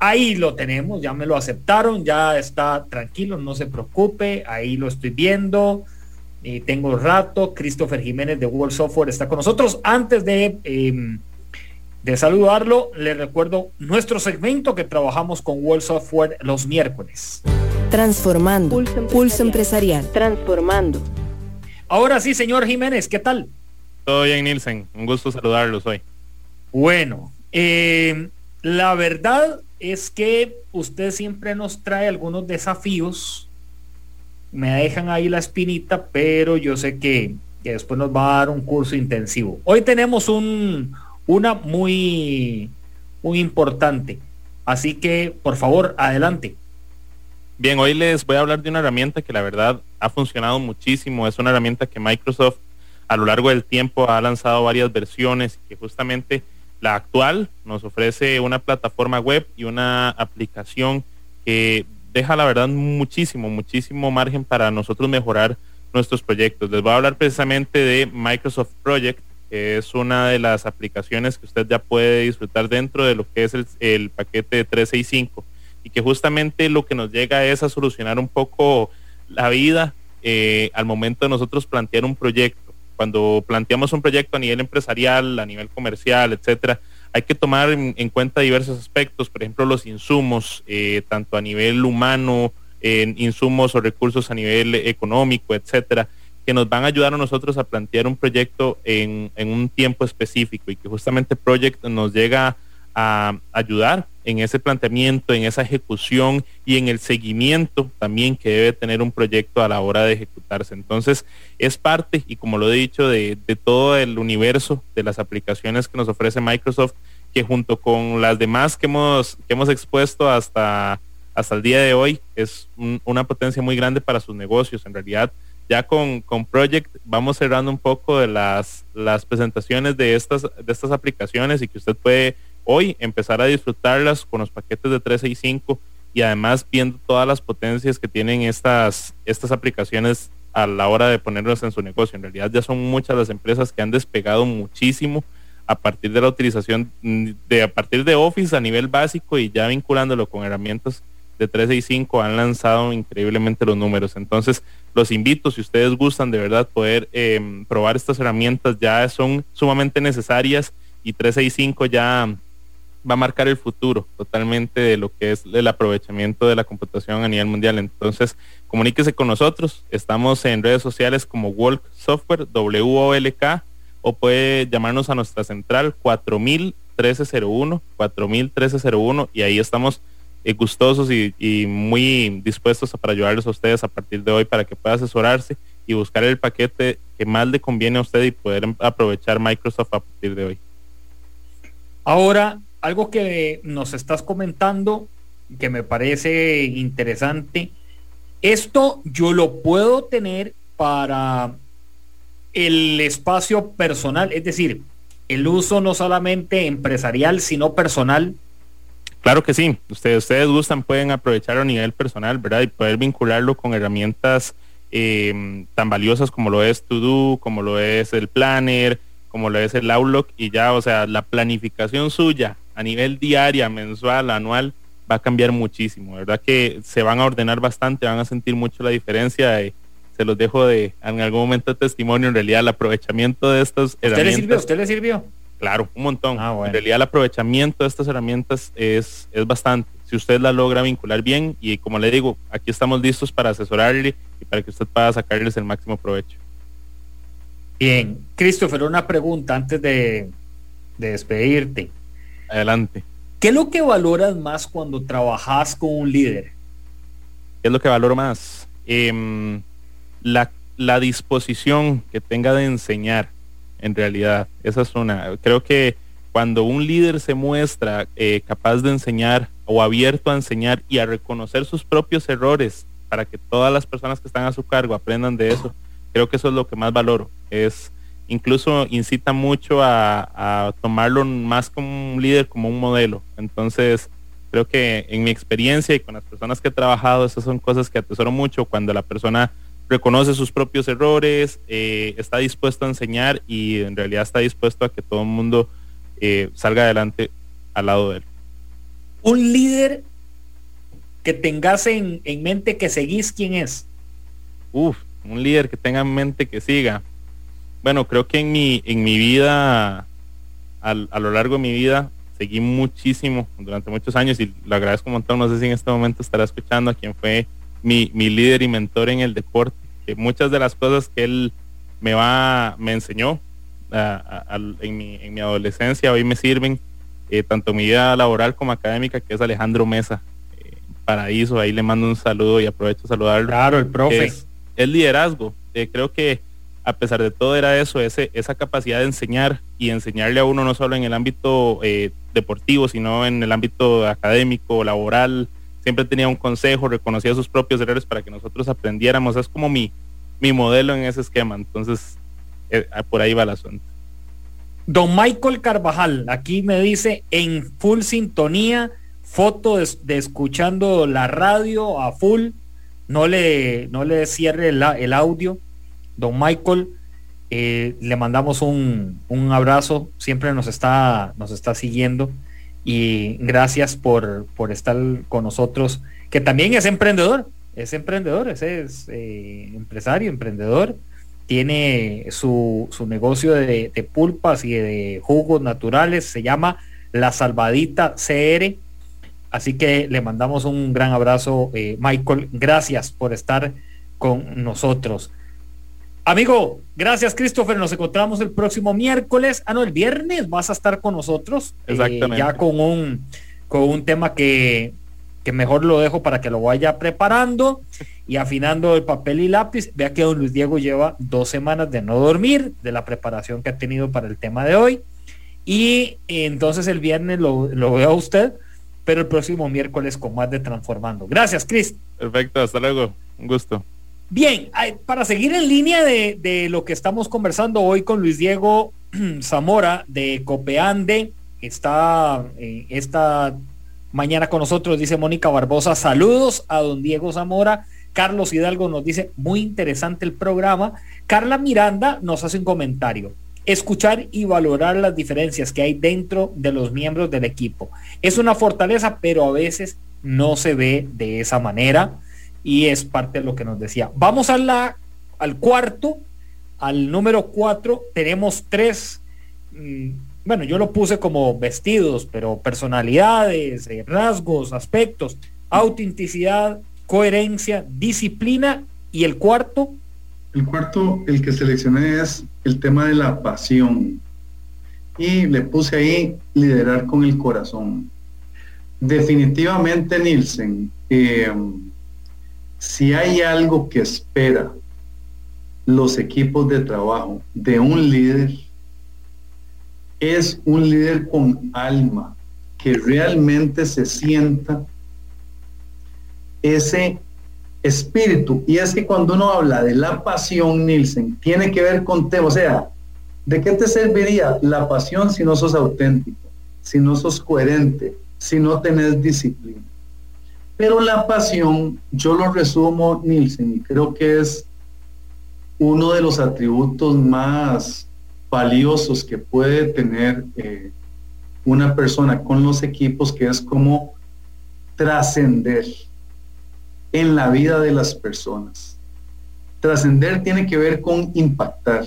ahí lo tenemos, ya me lo aceptaron, ya está tranquilo, no se preocupe, ahí lo estoy viendo tengo rato. Christopher Jiménez de Google Software está con nosotros. Antes de, em, de saludarlo, le recuerdo nuestro segmento que trabajamos con Google Software los miércoles. Transformando. Pulso empresarial. Transformando. Ahora sí, señor Jiménez, ¿qué tal? Todo bien, Nielsen. Un gusto saludarlos hoy. Bueno, em, la verdad es que usted siempre nos trae algunos desafíos me dejan ahí la espinita, pero yo sé que, después nos va a dar un curso intensivo. Hoy tenemos un, una muy, muy importante. Así que, por favor, adelante. Bien, hoy les voy a hablar de una herramienta que la verdad ha funcionado muchísimo. Es una herramienta que Microsoft a lo largo del tiempo ha lanzado varias versiones que justamente la actual nos ofrece una plataforma web y una aplicación que deja la verdad muchísimo, muchísimo margen para nosotros mejorar nuestros proyectos. Les voy a hablar precisamente de Microsoft Project, que es una de las aplicaciones que usted ya puede disfrutar dentro de lo que es el, paquete de 365 y que justamente lo que nos llega es a solucionar un poco la vida eh, al momento de nosotros plantear un proyecto. Cuando planteamos un proyecto a nivel empresarial, a nivel comercial, etcétera, hay que tomar en, cuenta diversos aspectos, por ejemplo, los insumos, eh, tanto a nivel humano, en insumos o recursos a nivel económico, etcétera, que nos van a ayudar a nosotros a plantear un proyecto en, en un tiempo específico y que justamente Project nos llega a ayudar en ese planteamiento, en esa ejecución y en el seguimiento también que debe tener un proyecto a la hora de ejecutarse. Entonces, es parte, y como lo he dicho, de, todo el universo de las aplicaciones que nos ofrece Microsoft, que junto con las demás que hemos, que hemos expuesto hasta, hasta el día de hoy, es una potencia muy grande para sus negocios. En realidad, ya con, con Project vamos cerrando un poco de las, las presentaciones de estas, de estas aplicaciones y que usted puede hoy empezar a disfrutarlas con los paquetes de 365 y además viendo todas las potencias que tienen estas, estas aplicaciones a la hora de ponerlas en su negocio. En realidad ya son muchas las empresas que han despegado muchísimo a partir de la utilización de a partir de Office a nivel básico y ya vinculándolo con herramientas de 365 han lanzado increíblemente los números. Entonces, los invito, si ustedes gustan de verdad poder em, probar estas herramientas, ya son sumamente necesarias y 365 ya va a marcar el futuro totalmente de lo que es el aprovechamiento de la computación a nivel mundial. Entonces, comuníquese con nosotros. Estamos en redes sociales como Walk Software, WOLK, o puede llamarnos a nuestra central 401301, 401301, y ahí estamos eh, gustosos y, y, muy dispuestos para ayudarles a ustedes a partir de hoy para que pueda asesorarse y buscar el paquete que más le conviene a usted y poder aprovechar Microsoft a partir de hoy. Ahora, algo que nos estás comentando que me parece interesante. Esto yo lo puedo tener para el espacio personal, es decir, el uso no solamente empresarial, sino personal. Claro que sí, ustedes, ustedes gustan, pueden aprovecharlo a nivel personal, ¿verdad? Y poder vincularlo con herramientas em, tan valiosas como lo es To Do, como lo es el Planner, como lo es el Outlook y ya, o sea, la planificación suya a nivel diaria, mensual, anual, va a cambiar muchísimo, ¿verdad? Que se van a ordenar bastante, van a sentir mucho la diferencia. Y se los dejo de en algún momento de testimonio, en realidad el aprovechamiento de estas ¿Usted herramientas. Le sirvió? ¿Usted le sirvió? Claro, un montón. Ah, en realidad el aprovechamiento de estas herramientas es, es bastante. Si usted la logra vincular bien y como le digo, aquí estamos listos para asesorarle y para que usted pueda sacarles el máximo provecho. Bien, Christopher, una pregunta antes de, de despedirte. Adelante. ¿Qué es lo que valoras más cuando trabajas con un líder? ¿Qué es lo que valoro más? Em, la, la, disposición que tenga de enseñar, en realidad. Esa es una. Creo que cuando un líder se muestra eh, capaz de enseñar o abierto a enseñar y a reconocer sus propios errores para que todas las personas que están a su cargo aprendan de eso, creo que eso es lo que más valoro. Es incluso incita mucho a, tomarlo más como un líder, como un modelo. Entonces, creo que en mi experiencia y con las personas que he trabajado, esas son cosas que atesoro mucho cuando la persona reconoce sus propios errores, eh, está dispuesto a enseñar y en realidad está dispuesto a que todo el mundo eh, salga adelante al lado de él. Un líder que tengas en, en mente que seguís, ¿quién es? Uf, un líder que tenga en mente que siga bueno, creo que en mi, en mi vida, a lo largo de mi vida, seguí muchísimo durante muchos años y lo agradezco un montón. No sé si en este momento estará escuchando a quien fue mi, líder y mentor en el deporte, que muchas de las cosas que él me va, me enseñó en, mi, adolescencia hoy me sirven, eh, tanto mi vida laboral como académica, que es Alejandro Mesa. Eh, paraíso, ahí le mando un saludo y aprovecho a saludarlo. Claro, el profe. Es, el liderazgo. Eh, creo que a pesar de todo era eso, ese, esa capacidad de enseñar y enseñarle a uno no solo en el ámbito eh, deportivo, sino en el ámbito académico, laboral. Siempre tenía un consejo, reconocía sus propios errores para que nosotros aprendiéramos. Es como mi, mi modelo en ese esquema. Entonces, eh, ah, por ahí va el asunto. Don Michael Carvajal, aquí me dice en full sintonía, foto de, escuchando la radio a full, no le, no le cierre el audio don Michael, eh, le mandamos un, abrazo, siempre nos está, nos está siguiendo y gracias por, por estar con nosotros, que también es emprendedor, es emprendedor, es, eh, empresario, emprendedor, tiene su, negocio de, pulpas y de jugos naturales, se llama La Salvadita CR. Así que le mandamos un gran abrazo, eh, Michael. Gracias por estar con nosotros. Amigo, gracias Christopher. Nos encontramos el próximo miércoles. Ah, no, el viernes vas a estar con nosotros. Eh, Exactamente. ya con un, con un tema que, que mejor lo dejo para que lo vaya preparando y afinando el papel y lápiz. Vea que don Luis Diego lleva dos semanas de no dormir, de la preparación que ha tenido para el tema de hoy. Y entonces el viernes lo, lo veo a usted, pero el próximo miércoles con más de Transformando. Gracias, Chris. Perfecto, hasta luego. Un gusto. Bien, para seguir en línea de, lo que estamos conversando hoy con Luis Diego Zamora de Copeande, está eh, esta mañana con nosotros, dice Mónica Barbosa, saludos a don Diego Zamora. Carlos Hidalgo nos dice, muy interesante el programa. Carla Miranda nos hace un comentario. Escuchar y valorar las diferencias que hay dentro de los miembros del equipo. Es una fortaleza, pero a veces no se ve de esa manera y es parte de lo que nos decía. Vamos a la, al cuarto, al número cuatro, tenemos tres, mm, bueno, yo lo puse como vestidos, pero personalidades, eh, rasgos, aspectos, autenticidad, coherencia, disciplina y el cuarto. El cuarto, el que seleccioné es el tema de la pasión. Y le puse ahí liderar con el corazón. Definitivamente, Nielsen, eh, si hay algo que espera los equipos de trabajo de un líder, es un líder con alma, que realmente se sienta ese espíritu. Y es que cuando uno habla de la pasión, Nielsen, tiene que ver con te, o sea, ¿de qué te serviría la pasión si no sos auténtico, si no sos coherente, si no tenés disciplina? Pero la pasión, yo lo resumo, Nielsen, y creo que es uno de los atributos más valiosos que puede tener eh, una persona con los equipos, que es como trascender en la vida de las personas. Trascender tiene que ver con impactar.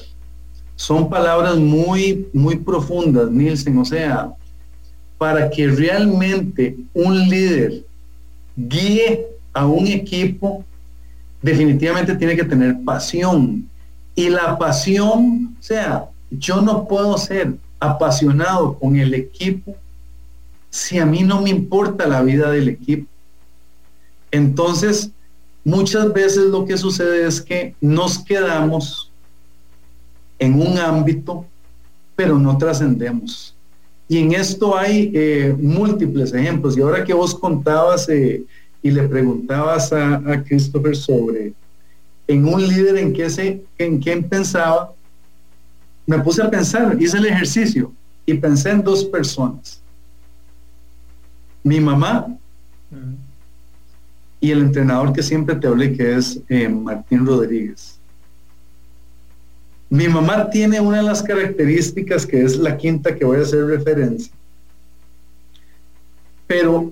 Son palabras muy, muy profundas, Nielsen. O sea, para que realmente un líder guíe a un equipo, definitivamente tiene que tener pasión. Y la pasión, o sea, yo no puedo ser apasionado con el equipo si a mí no me importa la vida del equipo. Entonces, muchas veces lo que sucede es que nos quedamos en un ámbito, pero no trascendemos. Y en esto hay eh, múltiples ejemplos. Y ahora que vos contabas eh, y le preguntabas a, a, Christopher sobre en un líder en qué, se, en quién pensaba, me puse a pensar, hice el ejercicio y pensé en dos personas. Mi mamá y el entrenador que siempre te hablé, que es eh, Martín Rodríguez. Mi mamá tiene una de las características que es la quinta que voy a hacer referencia. Pero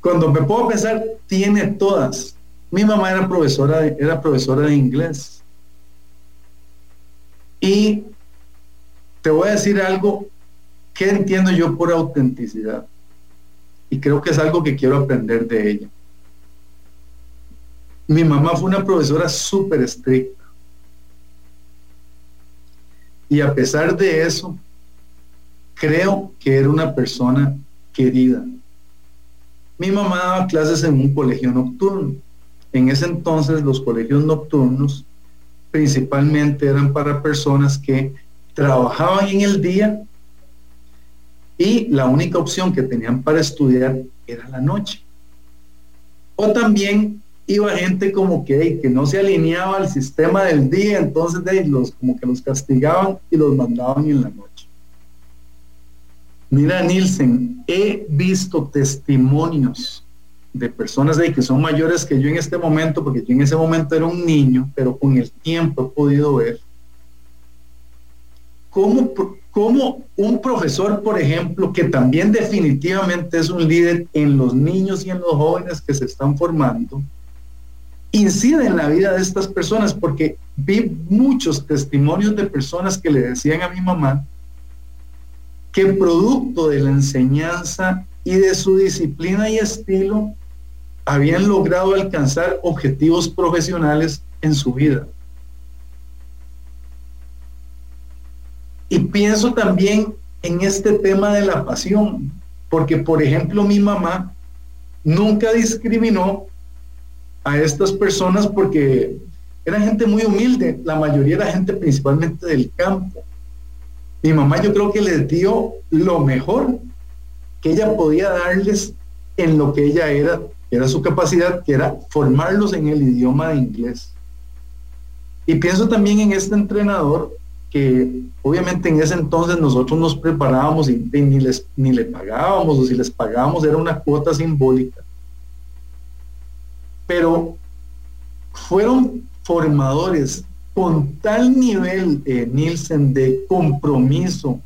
cuando me puedo pensar, tiene todas. Mi mamá era profesora, era profesora de inglés. Y te voy a decir algo que entiendo yo por autenticidad. Y creo que es algo que quiero aprender de ella. Mi mamá fue una profesora súper estricta y a pesar de eso, creo que era una persona querida. Mi mamá daba clases en un colegio nocturno. En ese entonces los colegios nocturnos principalmente eran para personas que trabajaban en el día y la única opción que tenían para estudiar era la noche. O también iba gente como que, que no se alineaba al sistema del día, entonces de, los, como que los castigaban y los mandaban en la noche. Mira, Nielsen, he visto testimonios de personas de que son mayores que yo en este momento, porque yo en ese momento era un niño, pero con el tiempo he podido ver cómo, cómo un profesor, por ejemplo, que también definitivamente es un líder en los niños y en los jóvenes que se están formando, incide en la vida de estas personas, porque vi muchos testimonios de personas que le decían a mi mamá que producto de la enseñanza y de su disciplina y estilo, habían logrado alcanzar objetivos profesionales en su vida. Y pienso también en este tema de la pasión, porque por ejemplo mi mamá nunca discriminó a estas personas porque eran gente muy humilde, la mayoría era gente principalmente del campo. Mi mamá yo creo que les dio lo mejor que ella podía darles en lo que ella era, era su capacidad, que era formarlos en el idioma de inglés. Y pienso también en este entrenador que obviamente en ese entonces nosotros nos preparábamos y, ni, les, ni le pagábamos, o si les pagábamos era una cuota simbólica pero fueron formadores con tal nivel, eh, Nielsen, de compromiso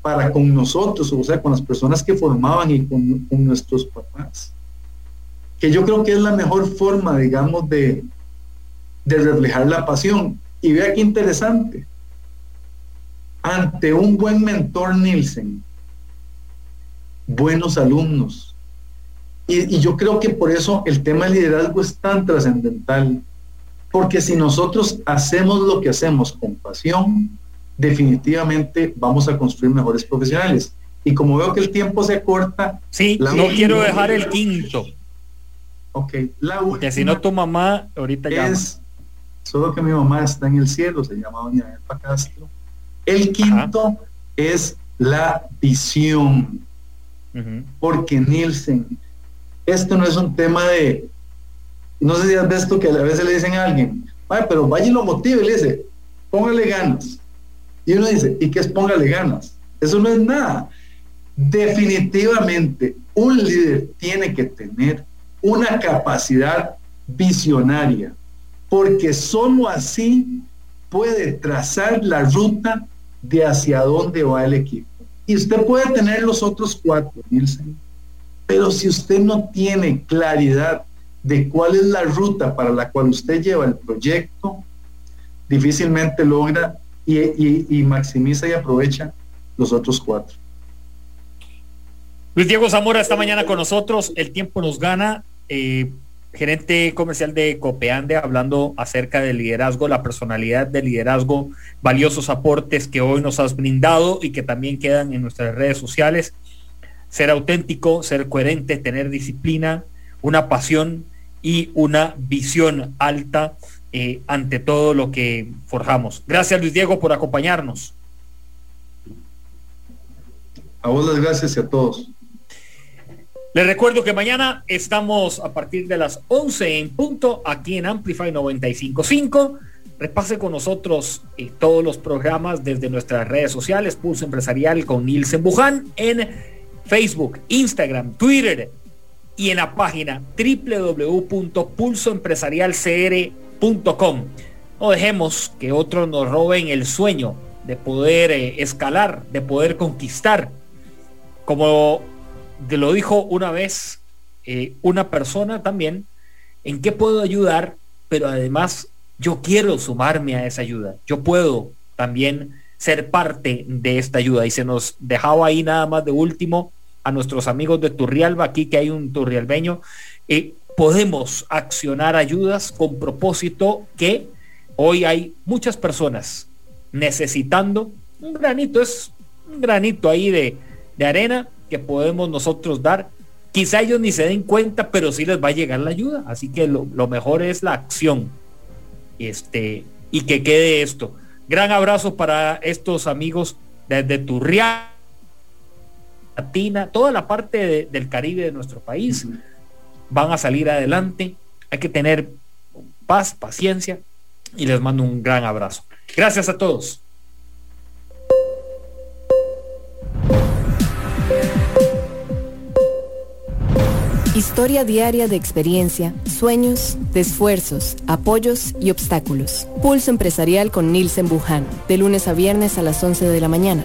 para con nosotros, o sea, con las personas que formaban y con, nuestros papás, que yo creo que es la mejor forma, digamos, de, de reflejar la pasión. Y vea qué interesante, ante un buen mentor Nielsen, buenos alumnos, y, yo creo que por eso el tema del liderazgo es tan trascendental, porque si nosotros hacemos lo que hacemos con pasión, definitivamente vamos a construir mejores profesionales. Y como veo que el tiempo se corta... Sí, no quiero dejar el quinto. Ok, la Que si no tu mamá ahorita es, Solo que mi mamá está en el cielo, se llama Doña Elpa Castro. El quinto es la visión. Porque Nielsen esto no es un tema de, no sé si has visto que a veces le dicen a alguien, pero vaya y lo motive, le dice, póngale ganas. Y uno dice, ¿y qué es póngale ganas? Eso no es nada. Definitivamente, un líder tiene que tener una capacidad visionaria. porque solo así puede trazar la ruta de hacia dónde va el equipo. Y usted puede tener los otros cuatro, Nielsen, pero si usted no tiene claridad de cuál es la ruta para la cual usted lleva el proyecto, difícilmente logra y, maximiza y aprovecha los otros cuatro. Luis Diego Zamora esta mañana con nosotros, el tiempo nos gana. Eh, gerente comercial de Copeande, hablando acerca del liderazgo, la personalidad del liderazgo, valiosos aportes que hoy nos has brindado y que también quedan en nuestras redes sociales. Ser auténtico, ser coherente, tener disciplina, una pasión y una visión alta eh, ante todo lo que forjamos. Gracias Luis Diego por acompañarnos. A vos las gracias y a todos. Les recuerdo que mañana estamos a partir de las 11 en punto aquí en Amplify 955. Repase con nosotros eh, todos los programas desde nuestras redes sociales, Pulso Empresarial con Nielsen Buján en Facebook, Instagram, Twitter y en la página www.pulsoempresarialcr.com. No dejemos que otros nos roben el sueño de poder eh, escalar, de poder conquistar. Como te lo dijo una vez eh, una persona también, en qué puedo ayudar, pero además yo quiero sumarme a esa ayuda. Yo puedo también ser parte de esta ayuda. Y se nos dejaba ahí nada más de último a nuestros amigos de Turrialba, aquí que hay un turrialbeño. Eh, podemos accionar ayudas con propósito que hoy hay muchas personas necesitando un granito, es un granito ahí de, de arena que podemos nosotros dar. Quizá ellos ni se den cuenta, pero sí les va a llegar la ayuda. Así que lo, mejor es la acción. Este, y que quede esto. Gran abrazo para estos amigos desde Turrial, Latina, toda la parte del Caribe de nuestro país. Van a salir adelante. Hay que tener paz, paciencia y les mando un gran abrazo. Gracias a todos. Historia diaria de experiencia, sueños, de esfuerzos, apoyos y obstáculos. Pulso empresarial con Nielsen Buján, de lunes a viernes a las 11 de la mañana,